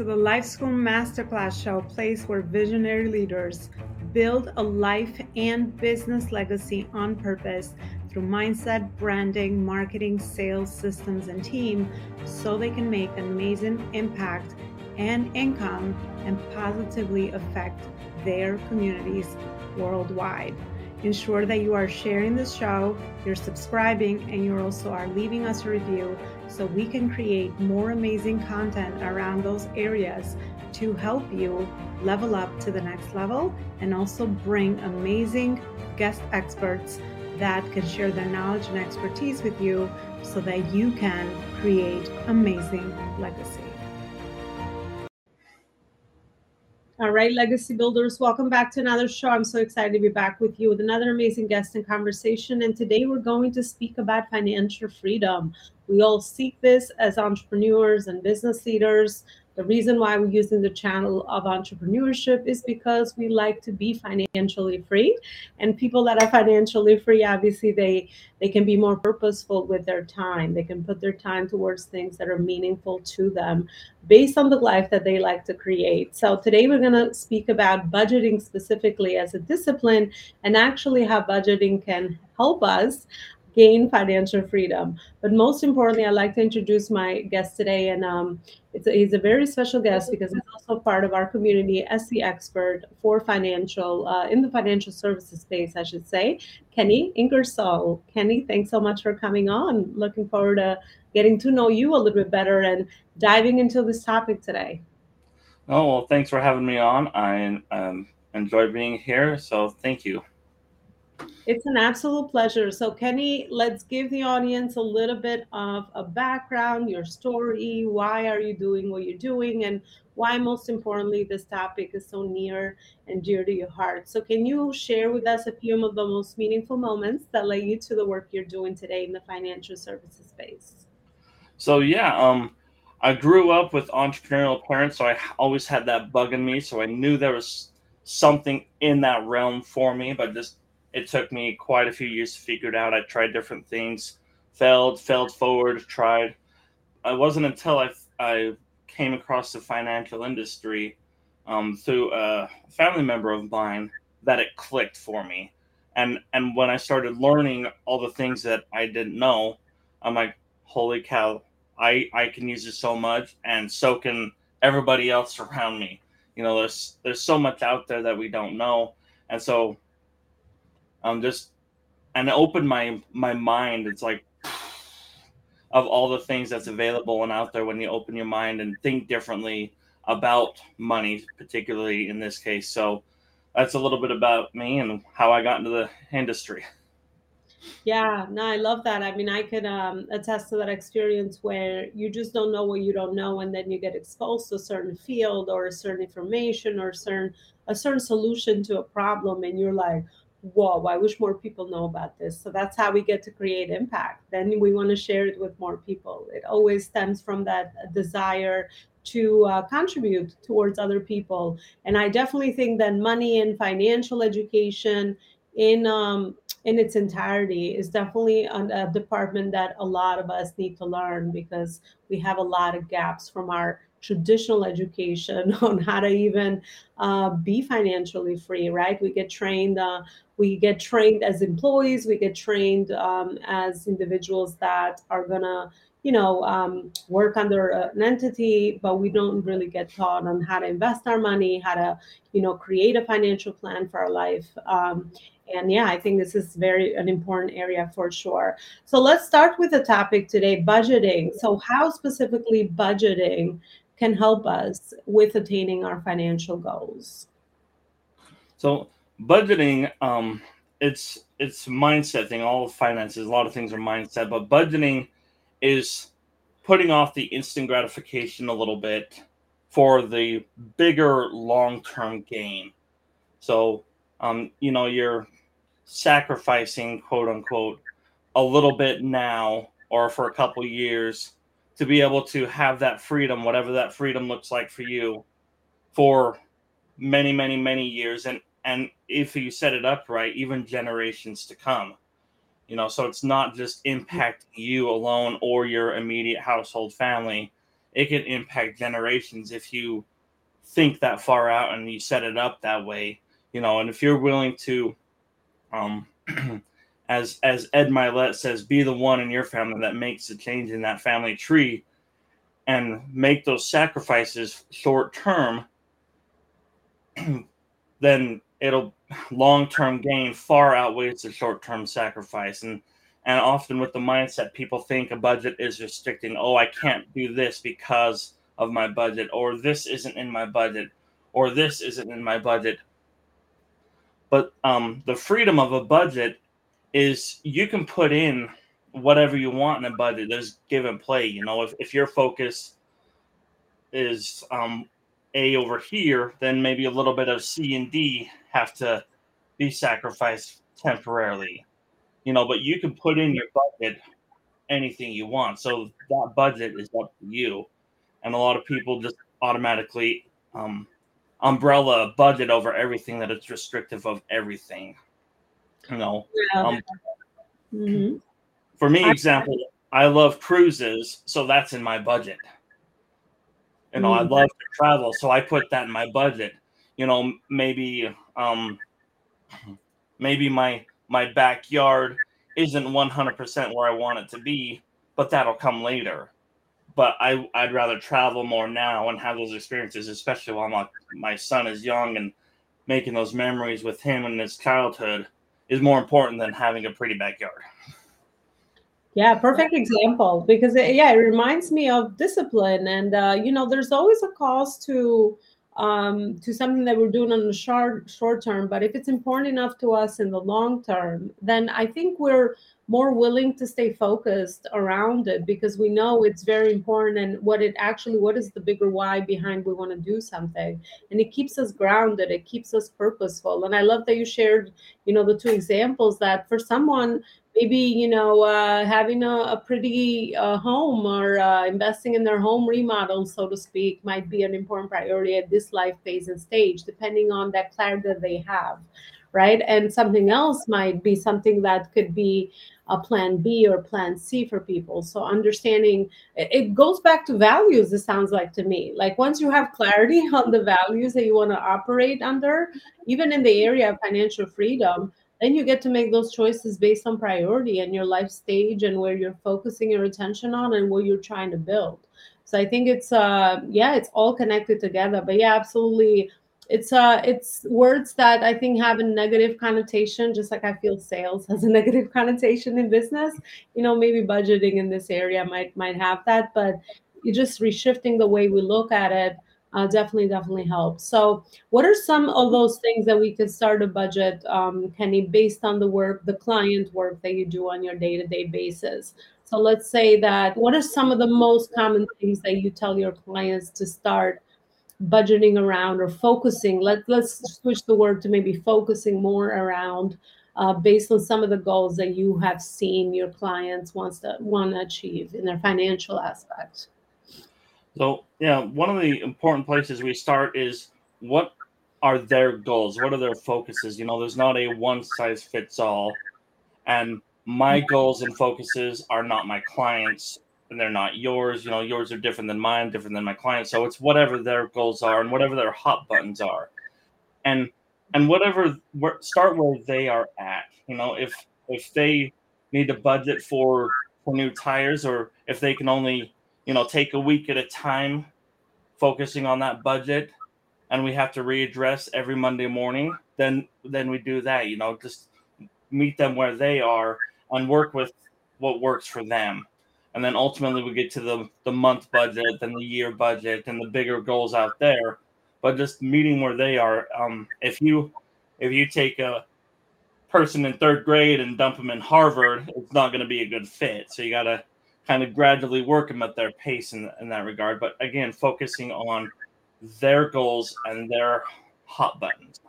to the Life School Masterclass Show, place where visionary leaders build a life and business legacy on purpose through mindset, branding, marketing, sales, systems, and team so they can make an amazing impact and income and positively affect their communities worldwide. Ensure that you are sharing the show, you're subscribing, and you also are leaving us a review so we can create more amazing content around those areas to help you level up to the next level and also bring amazing guest experts that can share their knowledge and expertise with you so that you can create amazing legacy. All right, legacy builders, welcome back to another show. I'm so excited to be back with you with another amazing guest and conversation. And today we're going to speak about financial freedom. We all seek this as entrepreneurs and business leaders. The reason why we're using the channel of entrepreneurship is because we like to be financially free. And people that are financially free, obviously, they they can be more purposeful with their time. They can put their time towards things that are meaningful to them based on the life that they like to create. So today we're going to speak about budgeting specifically as a discipline and actually how budgeting can help us gain financial freedom. But most importantly, I'd like to introduce my guest today. And um, a, he's a very special guest because he's also part of our community as the expert for financial, uh, in the financial services space, I should say, Kenny Ingersoll. Kenny, thanks so much for coming on. Looking forward to getting to know you a little bit better and diving into this topic today. Oh, well, thanks for having me on. I um, enjoy being here. So thank you. It's an absolute pleasure. So, Kenny, let's give the audience a little bit of a background, your story. Why are you doing what you're doing? And why, most importantly, this topic is so near and dear to your heart. So, can you share with us a few of the most meaningful moments that led you to the work you're doing today in the financial services space? So, yeah, um, I grew up with entrepreneurial parents, so I always had that bug in me. So, I knew there was something in that realm for me, but just it took me quite a few years to figure it out. I tried different things, failed, failed forward, tried. It wasn't until I, I came across the financial industry um, through a family member of mine that it clicked for me. And and when I started learning all the things that I didn't know, I'm like, holy cow, I, I can use it so much and so can everybody else around me. You know, there's there's so much out there that we don't know. And so um, just and it opened my my mind. It's like of all the things that's available and out there when you open your mind and think differently about money, particularly in this case. So that's a little bit about me and how I got into the industry. Yeah, no, I love that. I mean, I could um, attest to that experience where you just don't know what you don't know, and then you get exposed to a certain field or a certain information or a certain a certain solution to a problem, and you're like, whoa, I wish more people know about this. So that's how we get to create impact. Then we want to share it with more people. It always stems from that desire to uh, contribute towards other people. And I definitely think that money and financial education in um, in its entirety is definitely a, a department that a lot of us need to learn because we have a lot of gaps from our traditional education on how to even uh, be financially free right? We get trained uh, we get trained as employees we get trained um, as individuals that are gonna you know um, work under an entity but we don't really get taught on how to invest our money how to you know create a financial plan for our life. Um, and yeah i think this is very an important area for sure. So let's start with the topic today budgeting. So how specifically budgeting can help us with attaining our financial goals. So budgeting um it's it's mindset thing all of finances a lot of things are mindset but budgeting is putting off the instant gratification a little bit for the bigger long-term gain. So um you know you're sacrificing quote unquote a little bit now or for a couple years to be able to have that freedom whatever that freedom looks like for you for many many many years and and if you set it up right, even generations to come. You know, so it's not just impacting you alone or your immediate household family. it can impact generations if you think that far out and you set it up that way you know and if you're willing to um as as Ed Mylett says be the one in your family that makes the change in that family tree and make those sacrifices short term then it'll long term gain far outweighs the short term sacrifice. And and often with the mindset people think a budget is restricting oh i can't do this because of my budget or this isn't in my budget or this isn't in my budget. But um, the freedom of a budget is you can put in whatever you want in a budget. There's give and play you know. If, if your focus is um, a over here then maybe a little bit of c and d have to be sacrificed temporarily you know. But you can put in your budget anything you want so that budget is up to you. And a lot of people just automatically um, umbrella budget over everything that it's restrictive of everything you know yeah. um, mm-hmm. for me example i love cruises so that's in my budget you know mm-hmm. i love to travel so i put that in my budget you know maybe um maybe my my backyard isn't 100% where i want it to be but that'll come later but I I'd rather travel more now and have those experiences, especially while my my son is young and making those memories with him in his childhood is more important than having a pretty backyard. Yeah, perfect example because it, yeah, it reminds me of discipline, and uh, you know, there's always a cost to um, to something that we're doing on the short short term. But if it's important enough to us in the long term, then I think we're more willing to stay focused around it because we know it's very important and what it actually what is the bigger why behind we want to do something and it keeps us grounded it keeps us purposeful and i love that you shared you know the two examples that for someone maybe you know uh, having a, a pretty uh, home or uh, investing in their home remodel so to speak might be an important priority at this life phase and stage depending on that clarity that they have right and something else might be something that could be a plan B or plan C for people. So understanding it goes back to values, it sounds like to me. Like once you have clarity on the values that you want to operate under, even in the area of financial freedom, then you get to make those choices based on priority and your life stage and where you're focusing your attention on and what you're trying to build. So I think it's uh yeah, it's all connected together. But yeah, absolutely it's uh it's words that i think have a negative connotation just like i feel sales has a negative connotation in business you know maybe budgeting in this area might might have that but you're just reshifting the way we look at it uh, definitely definitely helps so what are some of those things that we could start a budget um, kenny based on the work the client work that you do on your day-to-day basis? So let's say that what are some of the most common things that you tell your clients to start budgeting around or focusing? Let, let's switch the word to maybe focusing more around uh, based on some of the goals that you have seen your clients wants to want to achieve in their financial aspect so yeah one of the important places we start is what are their goals what are their focuses you know there's not a one size fits all and my goals and focuses are not my clients and they're not yours. You know, yours are different than mine, different than my clients. So it's whatever their goals are and whatever their hot buttons are, and and whatever start where they are at. You know, if if they need to budget for for new tires, or if they can only you know take a week at a time, focusing on that budget, and we have to readdress every Monday morning, then then we do that. You know, just meet them where they are and work with what works for them and then ultimately we get to the the month budget and the year budget and the bigger goals out there but just meeting where they are um, if you if you take a person in third grade and dump them in harvard it's not going to be a good fit so you got to kind of gradually work them at their pace in, in that regard but again focusing on their goals and their hot buttons.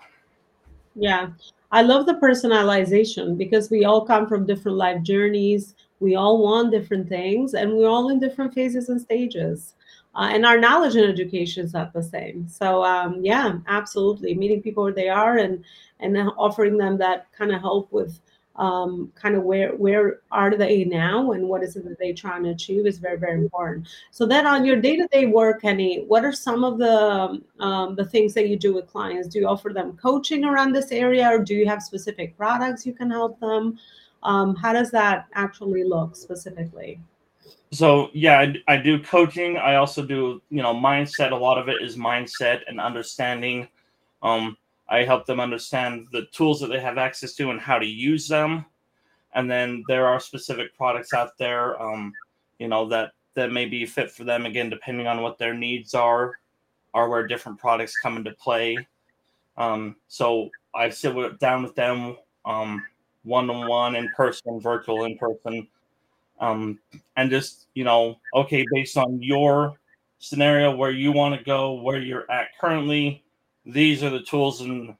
Yeah. I love the personalization because we all come from different life journeys. We all want different things and we're all in different phases and stages. Uh, and our knowledge and education is not the same. So um, yeah absolutely. Meeting people where they are and and offering them that kind of help with um, kind of where where are they now and what is it that they're trying to achieve is very very important. So then on your day-to-day work kenny what are some of the um, the things that you do with clients? Do you offer them coaching around this area or do you have specific products you can help them? Um, how does that actually look specifically? So yeah I, I do coaching. I also do you know mindset. A lot of it is mindset and understanding um, I help them understand the tools that they have access to and how to use them. And then there are specific products out there, um, you know, that that may be fit for them. Again, depending on what their needs are, are where different products come into play. Um, so I sit with, down with them one on one, in person, virtual, in person, um, and just you know, okay, based on your scenario, where you want to go, where you're at currently, these are the tools and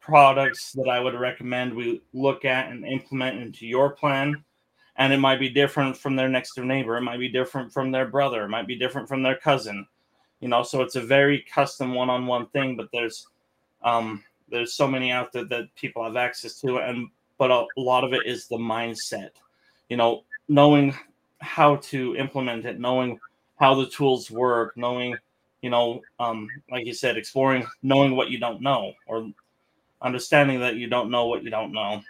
products that I would recommend we look at and implement into your plan. And it might be different from their next door neighbor. It might be different from their brother. It might be different from their cousin. You know, so it's a very custom one-on-one thing. But there's um, there's so many out there that people have access to, and but a lot of it is the mindset. You know, knowing how to implement it, knowing how the tools work, knowing you know, um, like you said, exploring, knowing what you don't know, or understanding that you don't know what you don't know.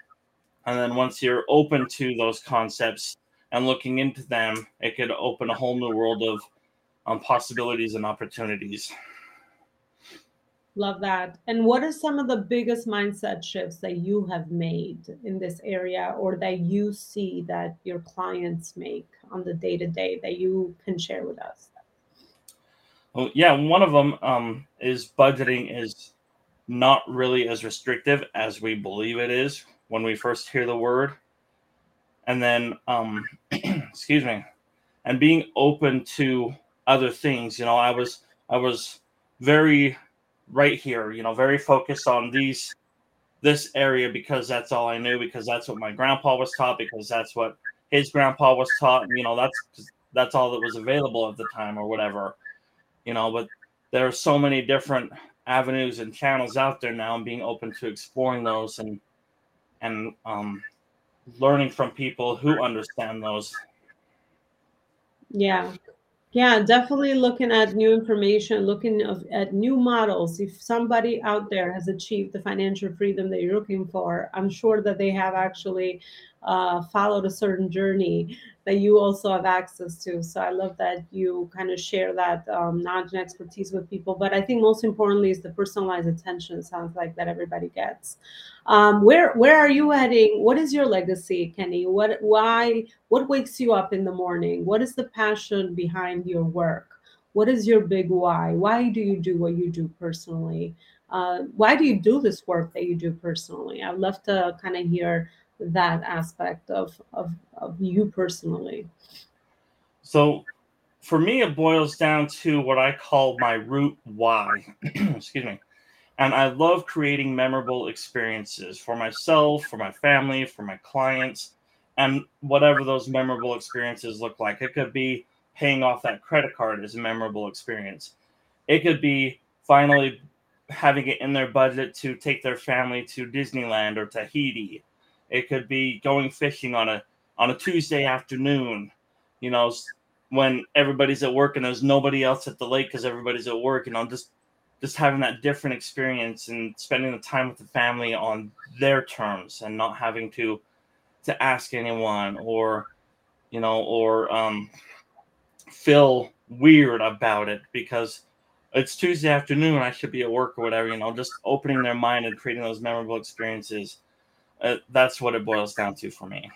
And then once you're open to those concepts and looking into them, it could open a whole new world of um, possibilities and opportunities. Love that. And what are some of the biggest mindset shifts that you have made in this area or that you see that your clients make on the day to day that you can share with us? Well, yeah, one of them um, is budgeting is not really as restrictive as we believe it is when we first hear the word. And then, um, excuse me, and being open to other things. You know, I was I was very right here. You know, very focused on these this area because that's all I knew. Because that's what my grandpa was taught. Because that's what his grandpa was taught. And, you know, that's that's all that was available at the time or whatever you know, but there are so many different avenues and channels out there now and being open to exploring those and and um, learning from people who understand those. Yeah. Yeah, definitely looking at new information, looking of, at new models. If somebody out there has achieved the financial freedom that you're looking for, I'm sure that they have actually uh, followed a certain journey that you also have access to. So I love that you kind of share that um, knowledge and expertise with people. But I think most importantly is the personalized attention. Sounds like that everybody gets. Um, where where are you heading? What is your legacy, Kenny? What why what wakes you up in the morning? What is the passion behind your work? What is your big why? Why do you do what you do personally? Uh, why do you do this work that you do personally? I'd love to kind of hear that aspect of, of, of you personally? So for me, it boils down to what I call my root why. Excuse me. And I love creating memorable experiences for myself, for my family, for my clients, and whatever those memorable experiences look like. It could be paying off that credit card as a memorable experience. It could be finally having it in their budget to take their family to Disneyland or Tahiti it could be going fishing on a on a Tuesday afternoon, you know, when everybody's at work and there's nobody else at the lake because everybody's at work. You know, just just having that different experience and spending the time with the family on their terms and not having to to ask anyone or you know or um, feel weird about it because it's Tuesday afternoon. I should be at work or whatever. You know, just opening their mind and creating those memorable experiences uh, that's what it boils down to for me.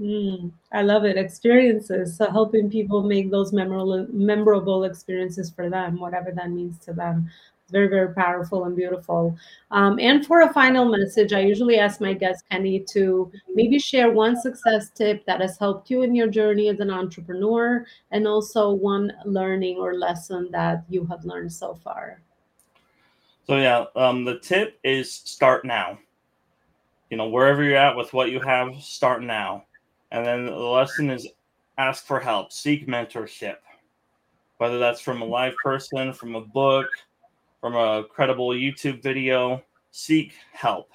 Mm, I love it. Experiences, so helping people make those memorable, memorable experiences for them, whatever that means to them. very, very powerful and beautiful. Um, and for a final message, I usually ask my guests, Kenny, to maybe share one success tip that has helped you in your journey as an entrepreneur, and also one learning or lesson that you have learned so far. So yeah, um, the tip is start now you know, wherever you're at with what you have, start now. And then the lesson is ask for help, seek mentorship, whether that's from a live person, from a book, from a credible YouTube video, seek help.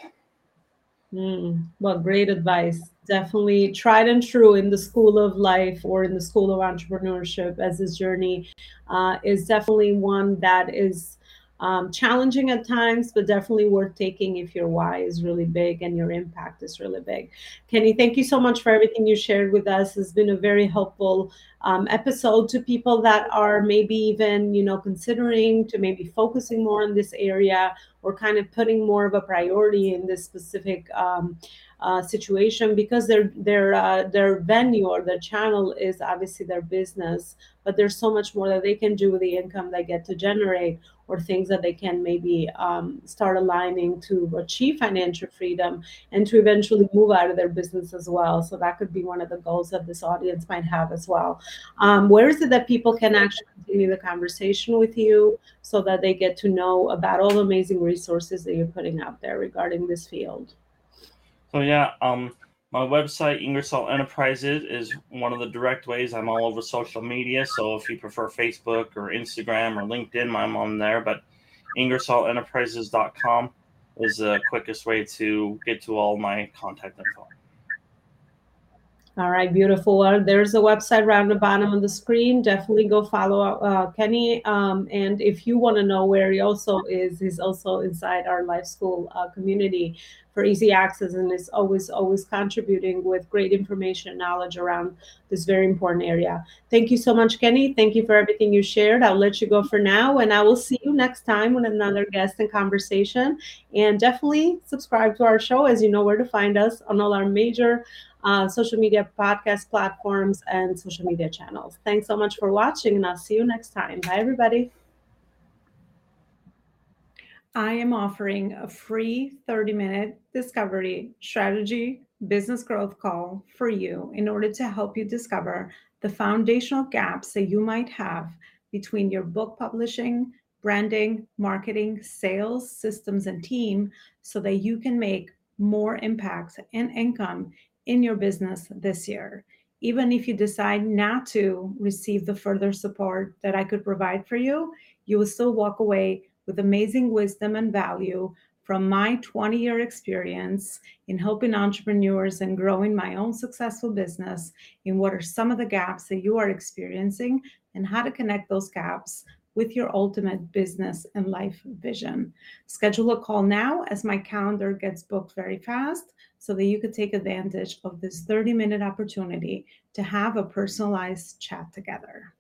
Mm, well, great advice. Definitely tried and true in the school of life or in the school of entrepreneurship as this journey uh, is definitely one that is um, challenging at times, but definitely worth taking if your why is really big and your impact is really big. Kenny, thank you so much for everything you shared with us. It's been a very helpful um, episode to people that are maybe even you know considering to maybe focusing more on this area or kind of putting more of a priority in this specific um, uh, situation because their their uh, their venue or their channel is obviously their business but there's so much more that they can do with the income they get to generate or things that they can maybe um, start aligning to achieve financial freedom and to eventually move out of their business as well. So that could be one of the goals that this audience might have as well. Um, where is it that people can actually continue the conversation with you so that they get to know about all the amazing resources that you're putting out there regarding this field so yeah, um, my website Ingersoll Enterprises is one of the direct ways. I'm all over social media, so if you prefer Facebook or Instagram or LinkedIn, I'm on there. But IngersollEnterprises.com is the quickest way to get to all my contact info. All right, beautiful. Well, there's a website on the bottom of the screen. Definitely go follow uh, Kenny. Um, and if you want to know where he also is, he's also inside our Life School uh, community for easy access and is always, always contributing with great information and knowledge around this very important area. Thank you so much, Kenny. Thank you for everything you shared. I'll let you go for now, and I will see you next time with another guest and conversation. And definitely subscribe to our show as you know where to find us on all our major uh, social media podcast platforms and social media channels. Thanks so much for watching, and I'll see you next time. Bye, everybody. I am offering a free 30 minute discovery strategy business growth call for you in order to help you discover the foundational gaps that you might have between your book publishing, branding, marketing, sales, systems, and team so that you can make more impact and income in your business this year. Even if you decide not to receive the further support that I could provide for you, you will still walk away with amazing wisdom and value from my 20 year experience in helping entrepreneurs and growing my own successful business in what are some of the gaps that you are experiencing and how to connect those gaps with your ultimate business and life vision. Schedule a call now as my calendar gets booked very fast so that you could take advantage of this 30 minute opportunity to have a personalized chat together.